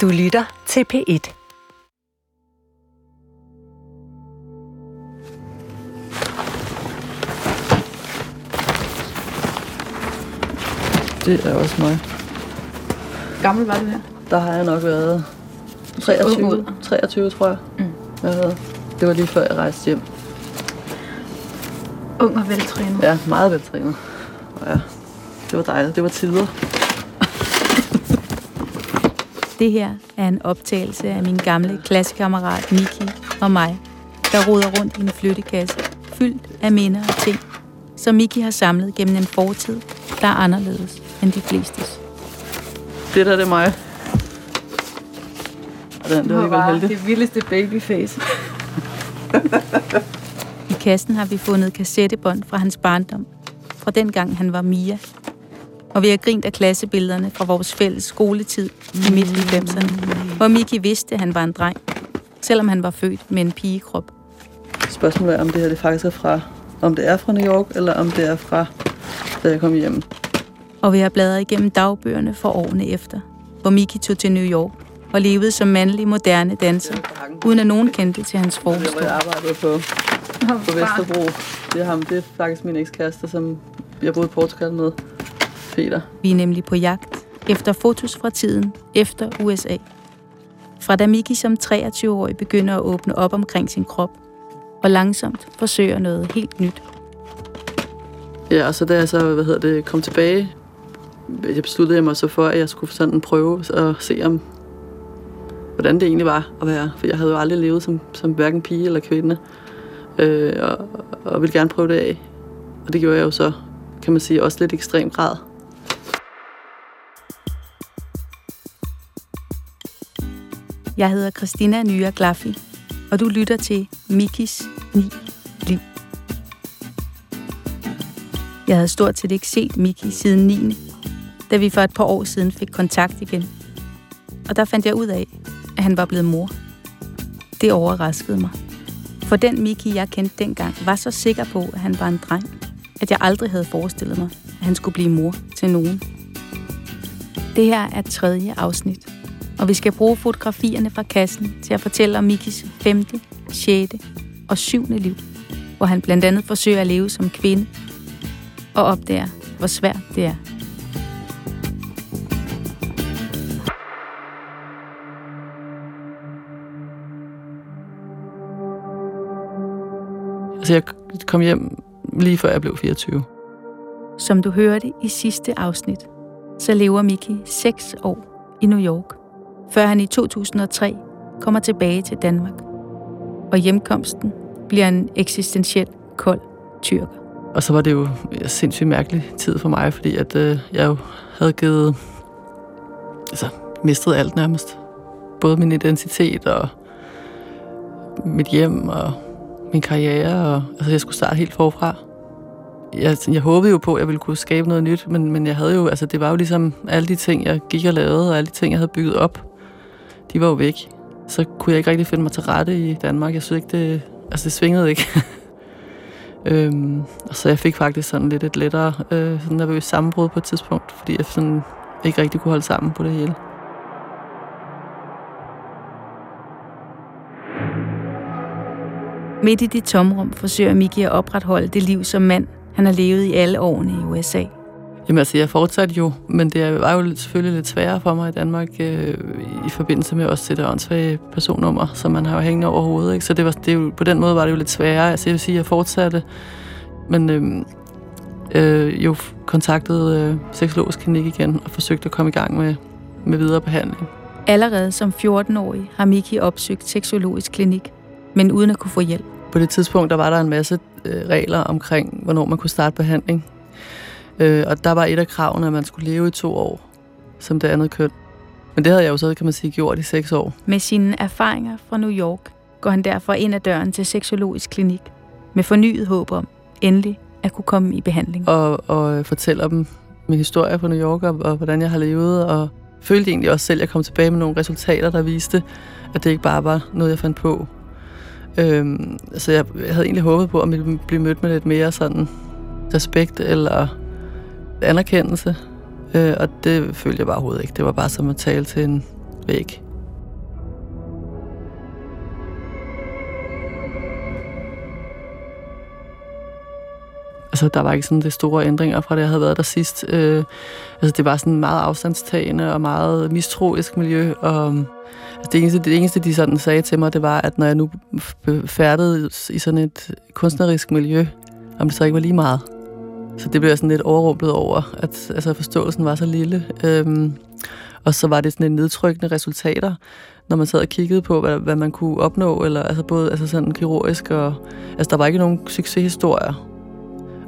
Du lytter til P1. Det er også mig. gammel var du her? Der har jeg nok været ung 23, ud. 23 tror jeg. Mm. jeg har været. Det var lige før jeg rejste hjem. Ung og veltrænet. Ja, meget veltrænet. Og ja, det var dejligt. Det var tider. Det her er en optagelse af min gamle klassekammerat Miki og mig, der roder rundt i en flyttekasse, fyldt af minder og ting, som Miki har samlet gennem en fortid, der er anderledes end de flestes. Det der, det er mig. Og den, det var alligevel heldigt. det vildeste babyface. I kassen har vi fundet kassettebånd fra hans barndom, fra dengang han var Mia. Og vi har grint af klassebillederne fra vores fælles skoletid i midt 90'erne, hvor Miki vidste, at han var en dreng, selvom han var født med en pigekrop. Spørgsmålet er, om det her det faktisk er fra, om det er fra New York, eller om det er fra, da jeg kom hjem. Og vi har bladret igennem dagbøgerne for årene efter, hvor Miki tog til New York og levede som mandlig moderne danser, uden at nogen kendte til hans hvor jeg arbejdede på, på Vesterbro. Det er ham. Det er faktisk min ekskæreste, som jeg boede i Portugal med. Peter. Vi er nemlig på jagt efter fotos fra tiden efter USA. Fra da Miki som 23-årig begynder at åbne op omkring sin krop, og langsomt forsøger noget helt nyt. Ja, og så da jeg så, hvad hedder det, kom tilbage, jeg besluttede mig så for, at jeg skulle sådan prøve at se om, hvordan det egentlig var at være. For jeg havde jo aldrig levet som, som hverken pige eller kvinde. Øh, og, og ville gerne prøve det af. Og det gjorde jeg jo så, kan man sige, også lidt ekstrem grad. Jeg hedder Christina Nyer Glaffi, og du lytter til Mikis 9 liv. Jeg havde stort set ikke set Miki siden 9. da vi for et par år siden fik kontakt igen. Og der fandt jeg ud af, at han var blevet mor. Det overraskede mig. For den Miki, jeg kendte dengang, var så sikker på, at han var en dreng, at jeg aldrig havde forestillet mig, at han skulle blive mor til nogen. Det her er tredje afsnit, og vi skal bruge fotografierne fra kassen til at fortælle om Mikis femte, sjette og syvende liv, hvor han blandt andet forsøger at leve som kvinde og opdager, hvor svært det er. Altså, jeg kom hjem lige før jeg blev 24. Som du hørte i sidste afsnit, så lever Miki 6 år i New York, før han i 2003 kommer tilbage til Danmark. Og hjemkomsten bliver en eksistentiel kold tyrker. Og så var det jo en sindssygt mærkelig tid for mig, fordi at øh, jeg jo havde givet, altså mistet alt nærmest. Både min identitet og mit hjem og min karriere. Og, altså jeg skulle starte helt forfra. Jeg, jeg håbede jo på, at jeg ville kunne skabe noget nyt, men, men jeg havde jo, altså det var jo ligesom alle de ting, jeg gik og lavede, og alle de ting, jeg havde bygget op, de var jo væk. Så kunne jeg ikke rigtig finde mig til rette i Danmark. Jeg synes ikke, det, altså det svingede ikke. Øhm, og så jeg fik faktisk sådan lidt et lettere øh, sådan nervøst sammenbrud på et tidspunkt, fordi jeg sådan ikke rigtig kunne holde sammen på det hele. Midt i det tomrum forsøger Miki at opretholde det liv som mand, han har levet i alle årene i USA. Jamen altså, jeg fortsatte jo, men det var jo selvfølgelig lidt sværere for mig i Danmark øh, i forbindelse med også det der åndssvage personnummer, som man har jo hængende over hovedet. Ikke? Så det var, det jo, på den måde var det jo lidt sværere. Altså, jeg vil sige, at jeg fortsatte, men øh, øh, jo kontaktede øh, seksologisk klinik igen og forsøgte at komme i gang med, med videre behandling. Allerede som 14-årig har Miki opsøgt seksologisk klinik, men uden at kunne få hjælp. På det tidspunkt, der var der en masse øh, regler omkring, hvornår man kunne starte behandling. Øh, og der var et af kravene, at man skulle leve i to år som det andet køn. Men det havde jeg jo så, kan man sige, gjort i seks år. Med sine erfaringer fra New York går han derfor ind ad døren til seksologisk klinik med fornyet håb om endelig at kunne komme i behandling. Og, og øh, fortæller dem min historie fra New York, og, og hvordan jeg har levet. Og følte egentlig også selv, at jeg kom tilbage med nogle resultater, der viste, at det ikke bare var noget, jeg fandt på. Øhm, så jeg, jeg havde egentlig håbet på, at ville blive mødt med lidt mere sådan respekt eller anerkendelse, øh, og det følte jeg bare overhovedet ikke. Det var bare som at tale til en væg. altså, der var ikke sådan det store ændringer fra det, jeg havde været der sidst. Øh, altså, det var sådan meget afstandstagende og meget mistroisk miljø, og øh, altså, det, eneste, det eneste, de sådan sagde til mig, det var, at når jeg nu færdede i sådan et kunstnerisk miljø, om det så ikke var lige meget. Så det blev jeg sådan lidt overrumplet over, at altså, forståelsen var så lille. Øhm, og så var det sådan en nedtrykkende resultater, når man sad og kiggede på, hvad, hvad man kunne opnå, eller altså både altså sådan kirurgisk og... Altså, der var ikke nogen succeshistorier.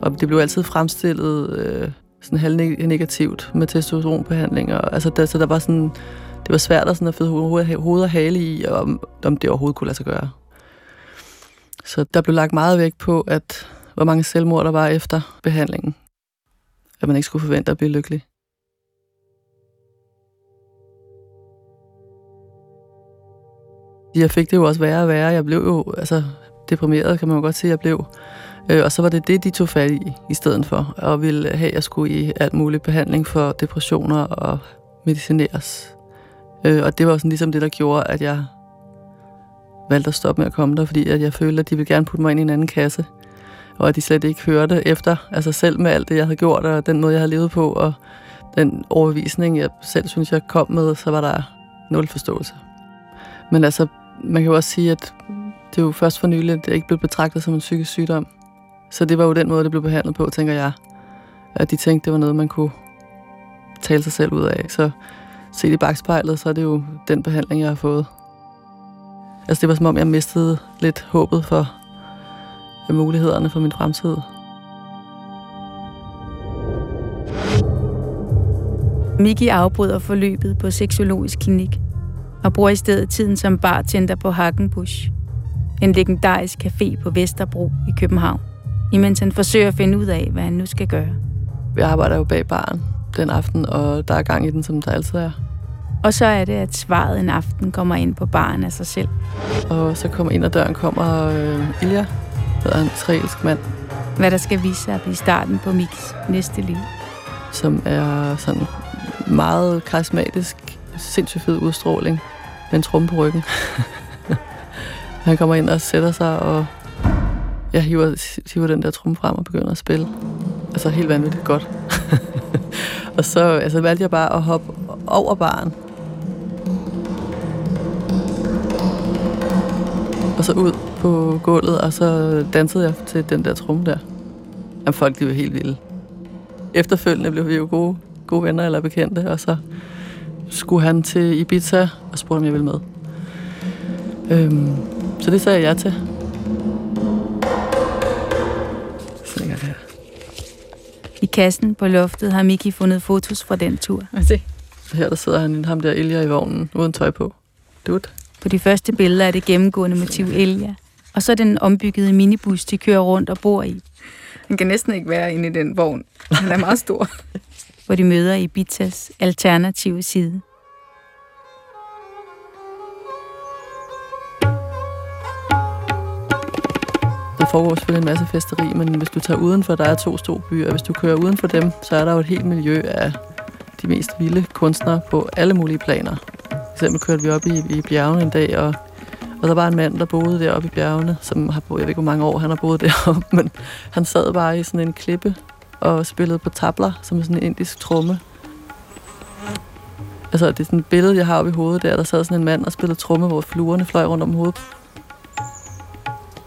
Og det blev altid fremstillet øh, sådan halv negativt med testosteronbehandlinger. Altså, der, så der var sådan... Det var svært at, sådan at føde hoved, hoved og hale i, og om, om det overhovedet kunne lade sig gøre. Så der blev lagt meget vægt på, at hvor mange selvmord der var efter behandlingen. At man ikke skulle forvente at blive lykkelig. Jeg fik det jo også værre og værre. Jeg blev jo altså, deprimeret, kan man jo godt sige, jeg blev. Øh, og så var det det, de tog fat i, i stedet for. Og ville have, at jeg skulle i alt mulig behandling for depressioner og medicineres. Øh, og det var sådan ligesom det, der gjorde, at jeg valgte at stoppe med at komme der, fordi at jeg følte, at de ville gerne putte mig ind i en anden kasse. Og at de slet ikke hørte efter, altså selv med alt det, jeg havde gjort, og den måde, jeg havde levet på, og den overbevisning, jeg selv synes, jeg kom med, så var der nul forståelse. Men altså, man kan jo også sige, at det er jo først for nylig, at det ikke blev betragtet som en psykisk sygdom. Så det var jo den måde, det blev behandlet på, tænker jeg. At de tænkte, det var noget, man kunne tale sig selv ud af. Så set i bagspejlet, så er det jo den behandling, jeg har fået. Altså det var som om, jeg mistede lidt håbet for mulighederne for min fremtid. Miki afbryder forløbet på seksologisk klinik og bruger i stedet tiden som bartender på Hagenbusch, en legendarisk café på Vesterbro i København, imens han forsøger at finde ud af, hvad han nu skal gøre. Jeg arbejder jo bag baren den aften, og der er gang i den, som der altid er. Og så er det, at svaret en aften kommer ind på baren af sig selv. Og så kommer ind ad døren kommer øh, Ilja, hedder en israelsk mand. Hvad der skal vise sig at blive starten på Miks næste liv. Som er sådan meget karismatisk, sindssygt fed udstråling med en tromme på ryggen. han kommer ind og sætter sig, og jeg hiver, hiver den der tromme frem og begynder at spille. Altså helt vanvittigt godt. og så altså, valgte jeg bare at hoppe over baren. Og så ud på gulvet, og så dansede jeg til den der tromme der. Jamen, folk de var helt vilde. Efterfølgende blev vi jo gode, gode venner eller bekendte, og så skulle han til Ibiza og spurgte, om jeg ville med. Øhm, så det sagde jeg ja til. Så ligger det her. I kassen på loftet har Miki fundet fotos fra den tur. Se. Her der sidder han, ham der Elia i vognen, uden tøj på. Dude. På de første billeder er det gennemgående motiv Elia. Og så den ombyggede minibus, de kører rundt og bor i. Han kan næsten ikke være inde i den vogn. Han er meget stor. hvor de møder Ibizas alternative side. Der foregår selvfølgelig en masse festeri, men hvis du tager udenfor, der er to store byer, og hvis du kører uden for dem, så er der jo et helt miljø af de mest vilde kunstnere på alle mulige planer. For eksempel kørte vi op i, i bjergene en dag, og, og der var en mand, der boede deroppe i bjergene, som har boet, jeg ved ikke, hvor mange år han har boet deroppe, men han sad bare i sådan en klippe og spillede på tabler, som er sådan en indisk tromme. Altså, det er sådan et billede, jeg har oppe i hovedet der. Der sad sådan en mand og spillede tromme, hvor fluerne fløj rundt om hovedet.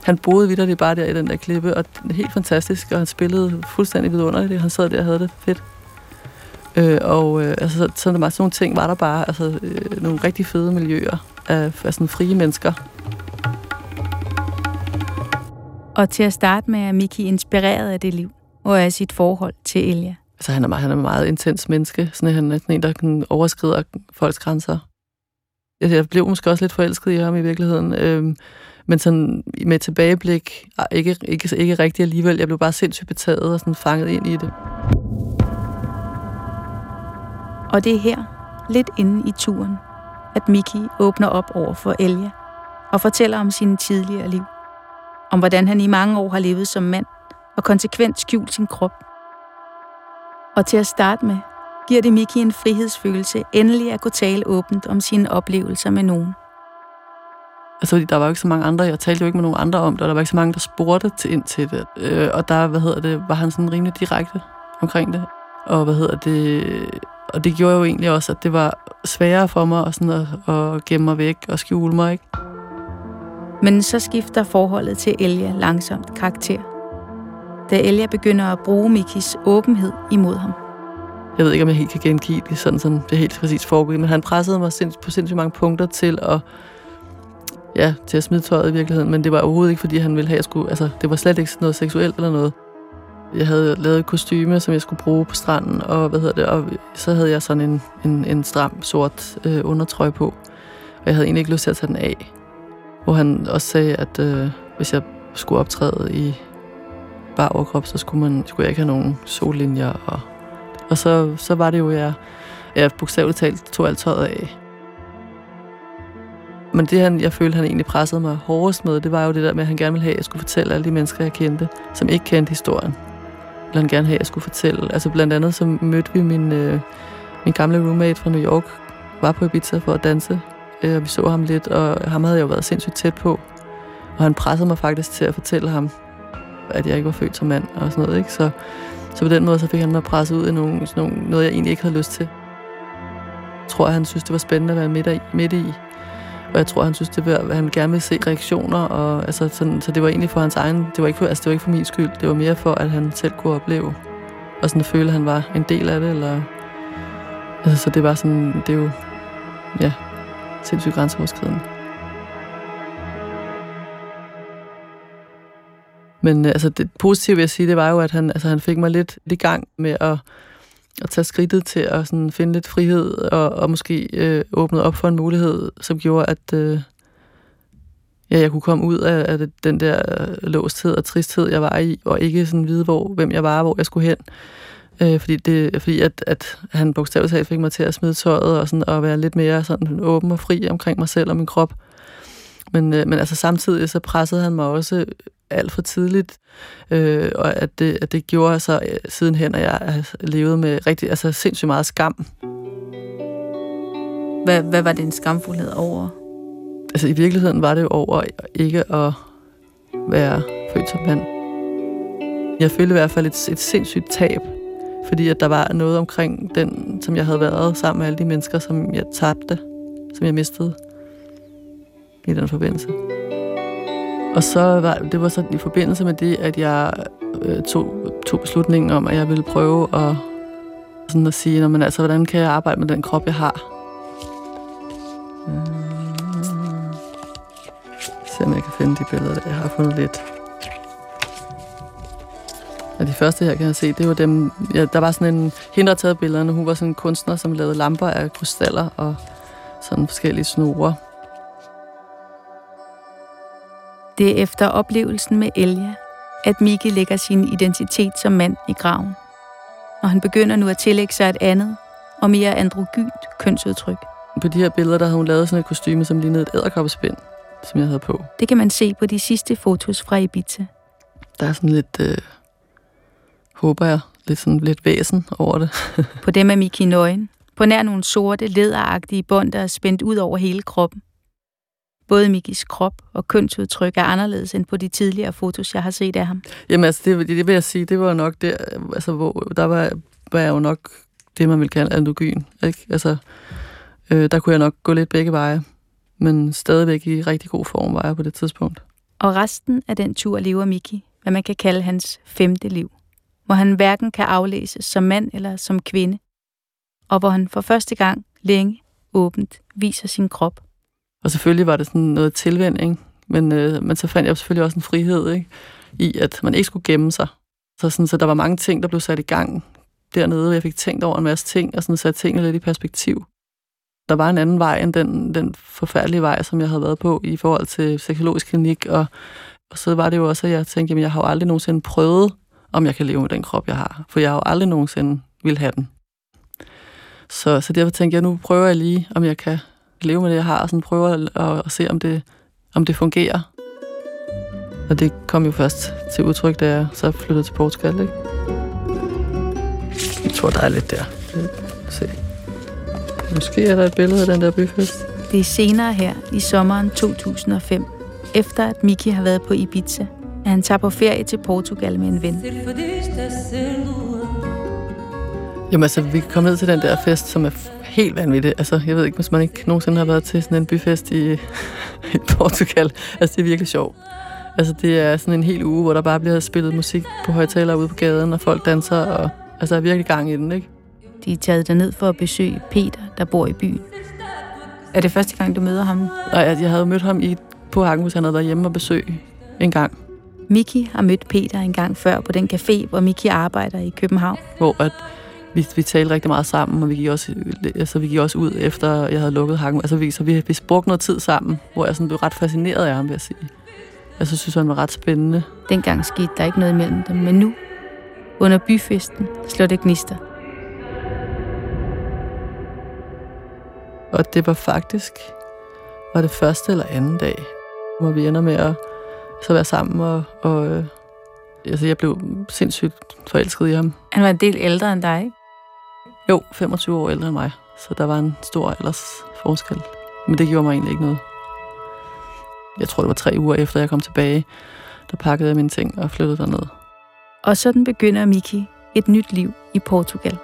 Han boede videre bare der i den der klippe, og det er helt fantastisk, og han spillede fuldstændig vidunderligt. Han sad der og havde det fedt. Øh, og øh, altså, sådan, sådan nogle ting var der bare, altså øh, nogle rigtig fede miljøer af, af sådan frie mennesker. Og til at starte med er Miki inspireret af det liv og af sit forhold til Elia. Altså, han er, han er en meget intens menneske. Sådan, han er sådan en, der kan overskride folks grænser. Jeg, jeg blev måske også lidt forelsket i ham i virkeligheden. Øhm, men sådan med tilbageblik, ah, ikke, ikke, ikke rigtig alligevel. Jeg blev bare sindssygt betaget og sådan fanget ind i det. Og det er her, lidt inde i turen, at Miki åbner op over for Elia og fortæller om sine tidligere liv. Om hvordan han i mange år har levet som mand og konsekvent skjult sin krop. Og til at starte med, giver det Miki en frihedsfølelse endelig at kunne tale åbent om sine oplevelser med nogen. Altså, fordi der var jo ikke så mange andre, jeg talte jo ikke med nogen andre om det, og der var ikke så mange, der spurgte til, ind til det. Øh, og der, hvad hedder det, var han sådan rimelig direkte omkring det. Og hvad hedder det, og det gjorde jo egentlig også, at det var sværere for mig at, sådan at, at gemme mig væk og skjule mig, ikke? Men så skifter forholdet til Elia langsomt karakter. Da Elia begynder at bruge Mikis åbenhed imod ham. Jeg ved ikke, om jeg helt kan gengive det, sådan, sådan det helt præcis foregik, men han pressede mig på sindssygt mange punkter til at, ja, til at smide tøjet i virkeligheden, men det var overhovedet ikke, fordi han ville have, at jeg skulle, altså, det var slet ikke noget seksuelt eller noget. Jeg havde lavet et kostyme, som jeg skulle bruge på stranden, og, hvad hedder det, og så havde jeg sådan en, en, en stram sort øh, undertrøje på, og jeg havde egentlig ikke lyst til at tage den af. Hvor han også sagde, at øh, hvis jeg skulle optræde i bare overkrop, så skulle, man, skulle jeg ikke have nogen sollinjer. Og, og så, så var det jo, jeg, jeg bogstaveligt talt tog alt tøjet af. Men det, han, jeg følte, han egentlig pressede mig hårdest med, det var jo det der med, at han gerne ville have, at jeg skulle fortælle alle de mennesker, jeg kendte, som ikke kendte historien. Ville han gerne have, at jeg skulle fortælle. Altså blandt andet så mødte vi min, øh, min gamle roommate fra New York, var på Ibiza for at danse, øh, og vi så ham lidt, og ham havde jeg jo været sindssygt tæt på. Og han pressede mig faktisk til at fortælle ham, at jeg ikke var født som mand og sådan noget. Ikke? Så, så på den måde så fik han mig presset ud i nogle, sådan nogle, noget, jeg egentlig ikke havde lyst til. Jeg tror, at han synes, det var spændende at være midt i. Midt i. Og jeg tror, han synes, det var, at han gerne ville se reaktioner. Og, altså, sådan, så det var egentlig for hans egen... Det var, ikke for, altså, det var ikke for min skyld. Det var mere for, at han selv kunne opleve. Og sådan at føle, at han var en del af det. Eller, altså, så det var sådan... Det er jo... Ja, sindssygt grænseoverskridende. Men øh, altså, det positive vil jeg sige, det var jo, at han, altså, han fik mig lidt i gang med at, at tage skridtet til at sådan, finde lidt frihed, og, og måske øh, åbne op for en mulighed, som gjorde, at øh, ja, jeg kunne komme ud af, af den der øh, låsthed og tristhed, jeg var i, og ikke sådan vide, hvor, hvem jeg var, hvor jeg skulle hen. Øh, fordi det, fordi at, at han bogstaveligt talt fik mig til at smide tøjet og, sådan, og være lidt mere sådan, åben og fri omkring mig selv og min krop. Men, øh, men altså samtidig så pressede han mig også alt for tidligt, øh, og at det, at det gjorde så øh, sidenhen, at jeg har levet med rigtig, altså sindssygt meget skam. Hvad, hvad var din skamfuldhed over? Altså i virkeligheden var det jo over ikke at være født som mand. Jeg følte i hvert fald et, et sindssygt tab, fordi at der var noget omkring den, som jeg havde været sammen med alle de mennesker, som jeg tabte, som jeg mistede i den forbindelse. Og så var det var sådan i forbindelse med det, at jeg øh, tog, tog beslutningen om, at jeg ville prøve at, sådan at sige, men altså, hvordan kan jeg arbejde med den krop, jeg har? Øh, se om jeg kan finde de billeder, der jeg har fundet lidt. Og de første her kan jeg se, det var dem, ja, der var sådan en, hende der taget billederne, hun var sådan en kunstner, som lavede lamper af krystaller og sådan forskellige snore. Det er efter oplevelsen med Elja, at Miki lægger sin identitet som mand i graven. Og han begynder nu at tillægge sig et andet og mere androgynt kønsudtryk. På de her billeder, der havde hun lavet sådan et kostyme, som lignede et æderkoppespind, som jeg havde på. Det kan man se på de sidste fotos fra Ibiza. Der er sådan lidt, øh, håber jeg, lidt, sådan, lidt væsen over det. på dem er Miki nøgen. På nær nogle sorte, lederagtige bånd, der er spændt ud over hele kroppen. Både Mikis krop og kønsudtryk er anderledes end på de tidligere fotos, jeg har set af ham. Jamen altså, det, det vil jeg sige, det var nok der, altså, hvor der var, var jeg jo nok det, man vil kalde androgyn. Ikke? Altså, øh, der kunne jeg nok gå lidt begge veje, men stadigvæk i rigtig god form var jeg på det tidspunkt. Og resten af den tur lever Miki, hvad man kan kalde hans femte liv, hvor han hverken kan aflæses som mand eller som kvinde, og hvor han for første gang længe åbent viser sin krop og selvfølgelig var det sådan noget tilvænding, men, øh, men så fandt jeg selvfølgelig også en frihed ikke? i, at man ikke skulle gemme sig. Så, sådan, så der var mange ting, der blev sat i gang dernede, og jeg fik tænkt over en masse ting, og sådan sat tingene lidt i perspektiv. Der var en anden vej end den, den forfærdelige vej, som jeg havde været på i forhold til seksologisk klinik, og, og så var det jo også, at jeg tænkte, at jeg har jo aldrig nogensinde prøvet, om jeg kan leve med den krop, jeg har. For jeg har jo aldrig nogensinde vil have den. Så, så derfor tænkte jeg, nu prøver jeg lige, om jeg kan leve med det, jeg har, og sådan prøver at, at se, om det, om det fungerer. Og det kom jo først til udtryk, da jeg så flyttede til Portugal, ikke? Jeg tror, der er lidt der. Se. Måske er der et billede af den der byfest. Det er senere her i sommeren 2005, efter at Miki har været på Ibiza, at han tager på ferie til Portugal med en ven. Jamen altså, vi kan komme ned til den der fest, som er helt vanvittig. Altså, jeg ved ikke, hvis man ikke nogensinde har været til sådan en byfest i, i Portugal. Altså, det er virkelig sjovt. Altså, det er sådan en hel uge, hvor der bare bliver spillet musik på højtaler ude på gaden, og folk danser, og altså, er virkelig gang i den, ikke? De er taget derned for at besøge Peter, der bor i byen. Er det første gang, du møder ham? Nej, jeg, havde mødt ham i, på Hagenhus, han havde været hjemme og besøg en gang, Miki har mødt Peter en gang før på den café, hvor Miki arbejder i København. hvor at vi, vi talte rigtig meget sammen, og vi gik også, altså, vi gik også ud efter, jeg havde lukket Hagenhus. Altså, vi, så vi, vi brugte noget tid sammen, hvor jeg sådan blev ret fascineret af ham, vil jeg sige. Jeg så synes, han var ret spændende. Dengang skete der ikke noget mellem dem, men nu, under byfesten, slår det gnister. Og det var faktisk var det første eller anden dag, hvor vi ender med at så være sammen. Og, og øh, altså, jeg blev sindssygt forelsket i ham. Han var en del ældre end dig, ikke? Jo, 25 år ældre end mig. Så der var en stor alders forskel. Men det gjorde mig egentlig ikke noget. Jeg tror, det var tre uger efter, jeg kom tilbage. Der pakkede jeg mine ting og flyttede derned. Og sådan begynder Miki et nyt liv i Portugal.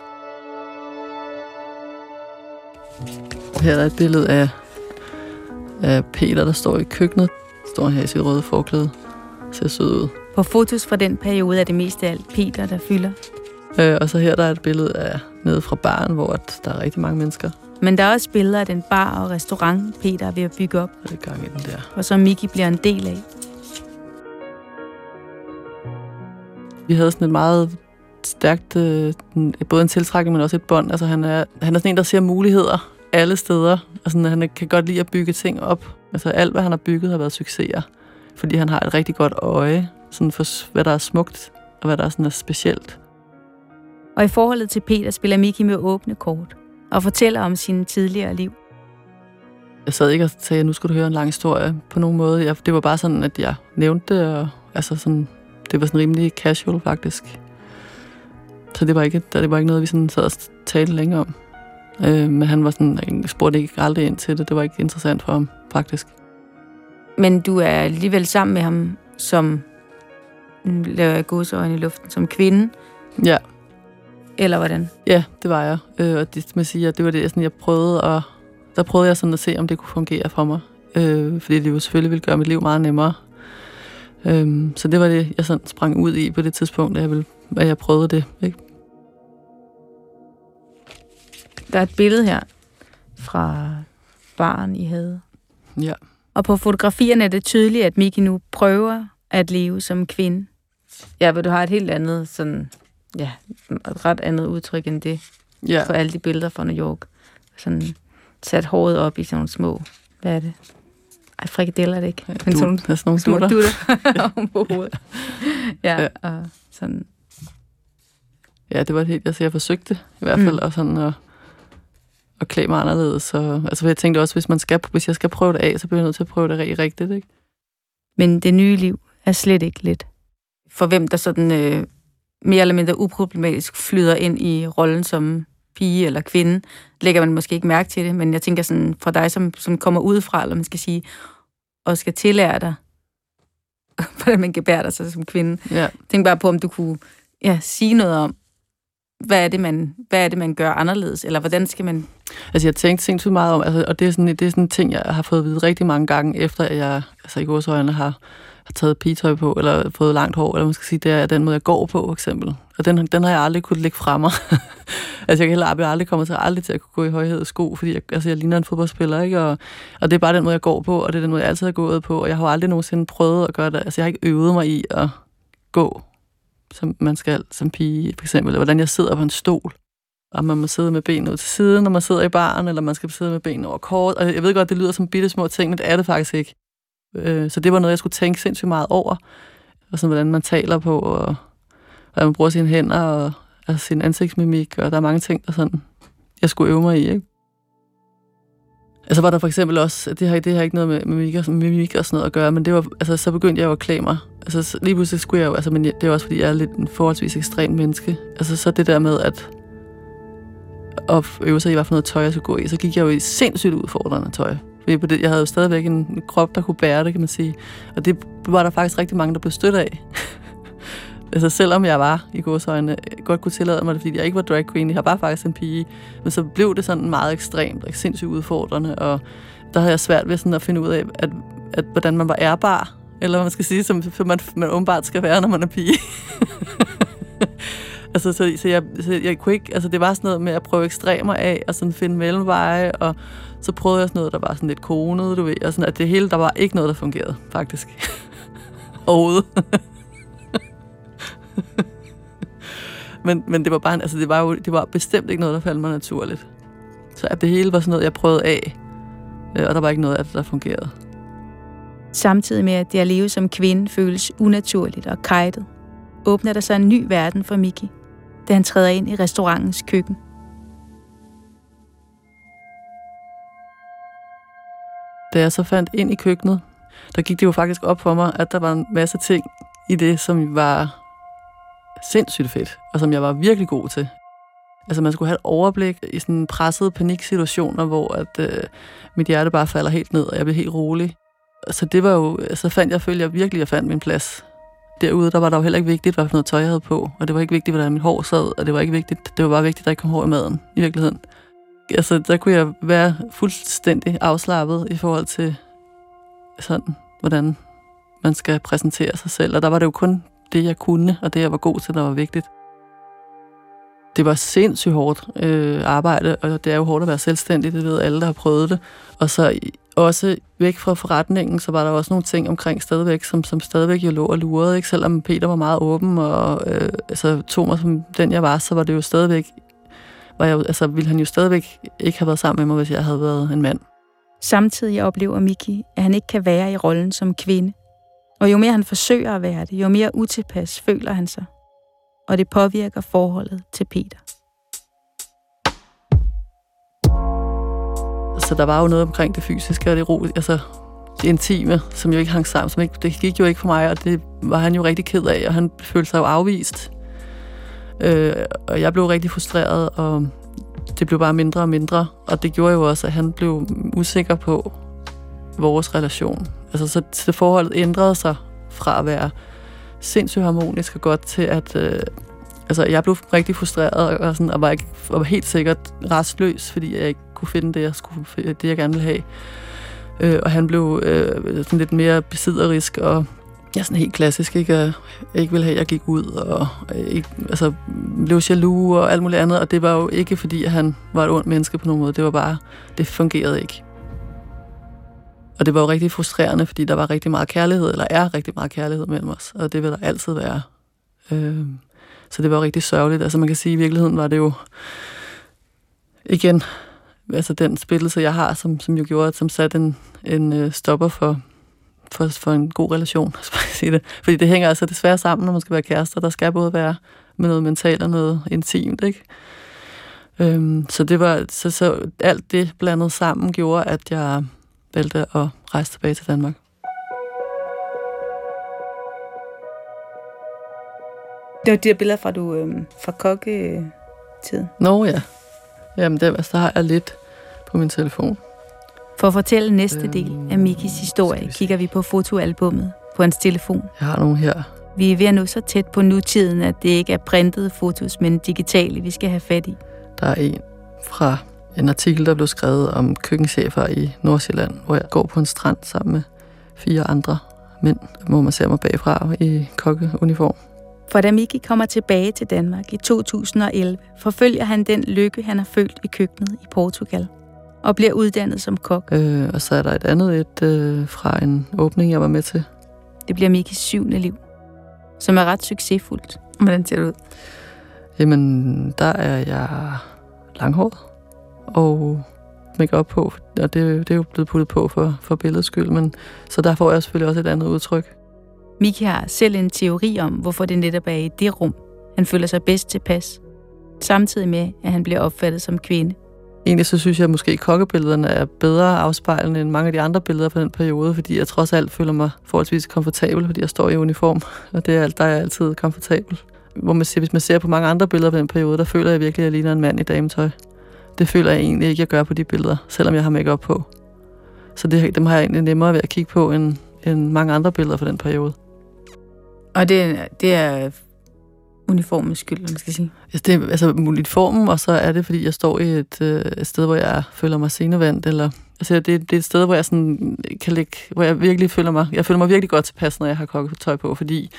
Her er et billede af, af Peter, der står i køkkenet. Står her i sit røde forklæde. Ser sød ud. På fotos fra den periode er det mest af alt Peter, der fylder. Øh, og så her der er et billede af nede fra baren, hvor at der er rigtig mange mennesker. Men der er også billeder af den bar og restaurant, Peter er ved at bygge op, er i gang i den der. og som Miki bliver en del af. Vi havde sådan et meget stærkt, øh, både en tiltrækning, men også et bånd. Altså han er, han er sådan en, der ser muligheder alle steder. Og sådan, han kan godt lide at bygge ting op. Altså alt, hvad han har bygget, har været succeser. Fordi han har et rigtig godt øje sådan for, hvad der er smukt, og hvad der er, sådan er specielt. Og i forholdet til Peter spiller Miki med åbne kort og fortæller om sine tidligere liv. Jeg sad ikke og sagde, at nu skulle du høre en lang historie på nogen måde. Jeg, det var bare sådan, at jeg nævnte det, og altså sådan, det var sådan rimelig casual faktisk. Så det var ikke, det var ikke noget, vi sådan sad og talte længe om. Øh, men han var sådan, jeg spurgte ikke aldrig ind til det. Det var ikke interessant for ham, faktisk. Men du er alligevel sammen med ham som, laver jeg godsøjne i luften, som kvinde, Ja, eller hvordan? ja det var jeg. Øh, og det, man siger, det var det, sådan, jeg prøvede at, der prøvede jeg sådan at se, om det kunne fungere for mig. Øh, fordi det jo selvfølgelig ville gøre mit liv meget nemmere. Øh, så det var det, jeg sådan sprang ud i på det tidspunkt, at jeg, ville, at jeg prøvede det. Ikke? Der er et billede her fra barn i havde. Ja. Og på fotografierne er det tydeligt, at Miki nu prøver at leve som kvinde. Ja, hvor du har et helt andet, sådan, ja, et ret andet udtryk end det Ja. på alle de billeder fra New York. Sådan sat håret op i sådan nogle små, hvad er det? Ej, frikadeller er det ikke. Men du, sådan sådan nogle små dutter. dutter oven på hovedet. Ja, Ja. og sådan. Ja, det var det helt, altså jeg forsøgte i hvert fald, mm. og sådan at, at klæde mig anderledes. Så, altså for jeg tænkte også, hvis, man skal, hvis jeg skal prøve det af, så bliver jeg nødt til at prøve det rigtigt, ikke? Men det nye liv er slet ikke let. For hvem der sådan øh, mere eller mindre uproblematisk flyder ind i rollen som pige eller kvinde, lægger man måske ikke mærke til det, men jeg tænker sådan, fra dig, som, som kommer udefra, eller man skal sige, og skal tillære dig, hvordan man gebærer sig som kvinde. Ja. Tænk bare på, om du kunne ja, sige noget om, hvad er, det, man, hvad er det, man gør anderledes, eller hvordan skal man... Altså jeg tænkte sindssygt meget om, altså, og det er, sådan, det er sådan en ting, jeg har fået at vide rigtig mange gange, efter at jeg altså i godsøjne har, har taget pigetøj på, eller fået langt hår, eller man skal sige, det er den måde, jeg går på, for eksempel. Og den, den har jeg aldrig kunnet lægge fra mig. altså jeg kan heller jeg aldrig komme til, aldrig til at kunne gå i højhed sko, fordi jeg, altså, jeg ligner en fodboldspiller, ikke? Og, og det er bare den måde, jeg går på, og det er den måde, jeg altid har gået på, og jeg har aldrig nogensinde prøvet at gøre det. Altså jeg har ikke øvet mig i at gå, som man skal som pige, for eksempel, eller hvordan jeg sidder på en stol om man må sidde med benene ud til siden, når man sidder i baren, eller man skal sidde med benene over kort. Og jeg ved godt, det lyder som bitte små ting, men det er det faktisk ikke. Øh, Så det var noget, jeg skulle tænke sindssygt meget over. Og sådan, hvordan man taler på, og hvordan man bruger sine hænder, og altså, sin ansigtsmimik, og der er mange ting, der sådan, jeg skulle øve mig i, ikke? Altså var der for eksempel også, det har, det har ikke noget med mimik og, mimik og sådan noget at gøre, men det var, altså, så begyndte jeg jo at klæde mig. Altså lige pludselig skulle jeg jo, altså, men det er også fordi, jeg er lidt en forholdsvis ekstrem menneske. Altså så det der med, at at øve sig i, hvad for noget tøj jeg skulle gå i, så gik jeg jo i sindssygt udfordrende tøj. Fordi på det, jeg havde jo stadigvæk en krop, der kunne bære det, kan man sige. Og det var der faktisk rigtig mange, der blev stødt af altså selvom jeg var i godsøjne, godt kunne tillade mig det, fordi jeg ikke var drag queen, jeg var faktisk en pige. Men så blev det sådan meget ekstremt og sindssygt udfordrende, og der havde jeg svært ved sådan at finde ud af, at, at, hvordan man var ærbar, eller hvad man skal sige, som man, man åbenbart skal være, når man er pige. altså, så, så, jeg, så jeg kunne ikke, altså det var sådan noget med at prøve ekstremer af, og sådan finde mellemveje, og så prøvede jeg sådan noget, der var sådan lidt konet, du ved, og sådan, at det hele, der var ikke noget, der fungerede, faktisk. Overhovedet. Men, men det var bare, altså det var jo, det var bestemt ikke noget, der faldt mig naturligt. Så at det hele var sådan noget, jeg prøvede af, øh, og der var ikke noget af det, der fungerede. Samtidig med, at det at leve som kvinde føles unaturligt og kajtet, åbner der sig en ny verden for Miki, da han træder ind i restaurantens køkken. Da jeg så fandt ind i køkkenet, der gik det jo faktisk op for mig, at der var en masse ting i det, som var sindssygt fedt, og som jeg var virkelig god til. Altså man skulle have et overblik i sådan pressede paniksituationer, hvor at, øh, mit hjerte bare falder helt ned, og jeg bliver helt rolig. Så det var jo, så fandt jeg, følte jeg virkelig, at jeg fandt min plads. Derude, der var der jo heller ikke vigtigt, hvad for noget tøj jeg havde på, og det var ikke vigtigt, hvordan mit hår sad, og det var ikke vigtigt, det var bare vigtigt, at der ikke kom hår i maden, i virkeligheden. Altså, der kunne jeg være fuldstændig afslappet i forhold til sådan, hvordan man skal præsentere sig selv, og der var det jo kun det, jeg kunne, og det, jeg var god til, der var vigtigt. Det var sindssygt hårdt øh, arbejde, og det er jo hårdt at være selvstændig, det ved alle, der har prøvet det. Og så også væk fra forretningen, så var der også nogle ting omkring stadigvæk, som, som stadigvæk jo lå og lurede. Ikke? Selvom Peter var meget åben og øh, altså, tog mig som den, jeg var, så var det jo stadigvæk, var jeg, altså, ville han jo stadigvæk ikke have været sammen med mig, hvis jeg havde været en mand. Samtidig oplever Miki, at han ikke kan være i rollen som kvinde. Og jo mere han forsøger at være det, jo mere utilpas føler han sig. Og det påvirker forholdet til Peter. Så der var jo noget omkring det fysiske og det ro, altså det intime, som jo ikke hang sammen. Som ikke, det gik jo ikke for mig, og det var han jo rigtig ked af, og han følte sig jo afvist. Øh, og jeg blev rigtig frustreret, og det blev bare mindre og mindre. Og det gjorde jo også, at han blev usikker på vores relation. Altså, så, så forholdet ændrede sig fra at være sindssygt harmonisk og godt til, at øh, altså, jeg blev rigtig frustreret og, sådan, og var, ikke, og var helt sikkert restløs, fordi jeg ikke kunne finde det, jeg, skulle, det, jeg gerne ville have. Øh, og han blev øh, sådan lidt mere besidderisk og ja, sådan helt klassisk, ikke? Jeg ikke ville have, at jeg gik ud og ikke, altså, blev jaloux og alt muligt andet. Og det var jo ikke, fordi at han var et ondt menneske på nogen måde. Det var bare, det fungerede ikke. Og det var jo rigtig frustrerende, fordi der var rigtig meget kærlighed, eller er rigtig meget kærlighed mellem os. Og det vil der altid være. Øh, så det var rigtig sørgeligt. Altså man kan sige, at i virkeligheden var det jo igen altså den spillelse, jeg har, som, som jo gjorde, som satte en, en øh, stopper for, for, for en god relation, skal jeg sige det. Fordi det hænger altså desværre sammen, når man skal være kærester. Der skal både være med noget mentalt og noget intimt, ikke? Øhm, så det var så, så alt det blandet sammen gjorde, at jeg valgte at rejse tilbage til Danmark. Det var de her billeder fra, du, øh, fra kokketiden. Nå ja. Jamen, det, så har jeg lidt på min telefon. For at fortælle næste del af Mikis historie, vi kigger vi på fotoalbummet på hans telefon. Jeg har nogle her. Vi er ved at nå så tæt på nutiden, at det ikke er printede fotos, men digitale, vi skal have fat i. Der er en fra en artikel, der blev skrevet om køkkenchefer i Nordsjælland, hvor jeg går på en strand sammen med fire andre mænd, hvor man ser mig bagfra i kokkeuniform. For da Miki kommer tilbage til Danmark i 2011, forfølger han den lykke, han har følt i køkkenet i Portugal, og bliver uddannet som kok. Øh, og så er der et andet et øh, fra en åbning, jeg var med til. Det bliver Mikis syvende liv, som er ret succesfuldt. Hvordan ser det ud? Jamen, der er jeg langhåret og make op på, og det, det er jo blevet puttet på for, for billedets skyld, men så der får jeg selvfølgelig også et andet udtryk. Miki har selv en teori om, hvorfor det netop er i det rum, han føler sig bedst tilpas, samtidig med, at han bliver opfattet som kvinde. Egentlig så synes jeg at måske, at kokkebillederne er bedre afspejlende end mange af de andre billeder fra den periode, fordi jeg trods alt føler mig forholdsvis komfortabel, fordi jeg står i uniform, og det er, der er jeg altid komfortabel. Hvor man siger, hvis man ser på mange andre billeder fra den periode, der føler jeg virkelig, at jeg ligner en mand i dametøj. Det føler jeg egentlig ikke, jeg gør på de billeder, selvom jeg har makeup på. Så det, dem har jeg egentlig nemmere ved at kigge på, end, end mange andre billeder fra den periode. Og det, det er uniformens skyld, man skal sige? Altså, det er altså uniformen, og så er det, fordi jeg står i et, øh, et sted, hvor jeg føler mig senevandt, eller altså, det, det er et sted, hvor jeg sådan kan ligge, hvor jeg virkelig føler mig, jeg føler mig virkelig godt tilpas, når jeg har kokketøj på, fordi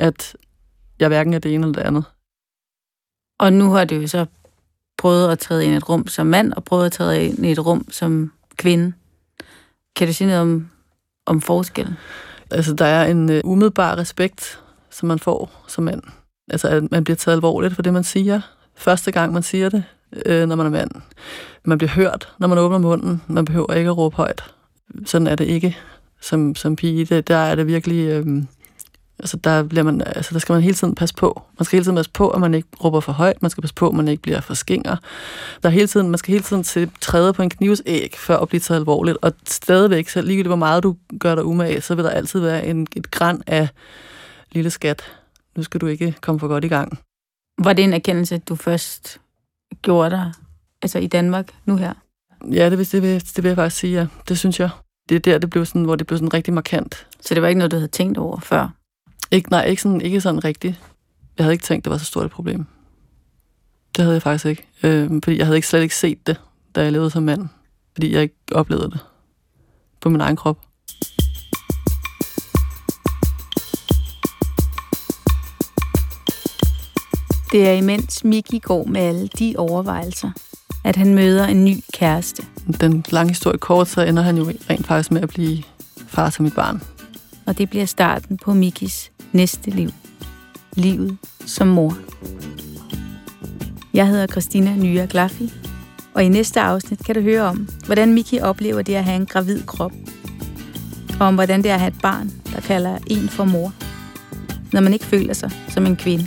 at jeg hverken er det ene eller det andet. Og nu har du jo så prøvede at træde ind i et rum som mand, og prøvede at træde ind i et rum som kvinde. Kan du sige noget om, om forskellen? Altså, der er en uh, umiddelbar respekt, som man får som mand. Altså, at man bliver taget alvorligt for det, man siger. Første gang, man siger det, øh, når man er mand. Man bliver hørt, når man åbner munden. Man behøver ikke at råbe højt. Sådan er det ikke som, som pige. Det, der er det virkelig... Øh, Altså der, bliver man, altså der skal man hele tiden passe på. Man skal hele tiden passe på, at man ikke råber for højt. Man skal passe på, at man ikke bliver for skinger. Der er hele tiden, man skal hele tiden se, træde på en knivsæg, før at blive taget alvorligt. Og stadigvæk, så ligegyldigt hvor meget du gør dig umage, så vil der altid være en, et græn af lille skat. Nu skal du ikke komme for godt i gang. Var det en erkendelse, du først gjorde dig altså i Danmark nu her? Ja, det vil, det vil, det vil jeg faktisk sige, ja. Det synes jeg. Det er der, det blev sådan, hvor det blev sådan rigtig markant. Så det var ikke noget, du havde tænkt over før? Ikke, nej, ikke sådan, ikke sådan rigtigt. Jeg havde ikke tænkt, det var så stort et problem. Det havde jeg faktisk ikke. Øh, fordi jeg havde ikke slet ikke set det, da jeg levede som mand. Fordi jeg ikke oplevede det på min egen krop. Det er imens Miki går med alle de overvejelser, at han møder en ny kæreste. Den lange historie kort, så ender han jo rent faktisk med at blive far til mit barn. Og det bliver starten på Mikis næste liv. Livet som mor. Jeg hedder Christina Nya Glaffi, og i næste afsnit kan du høre om, hvordan Miki oplever det at have en gravid krop. Og om hvordan det er at have et barn, der kalder en for mor, når man ikke føler sig som en kvinde.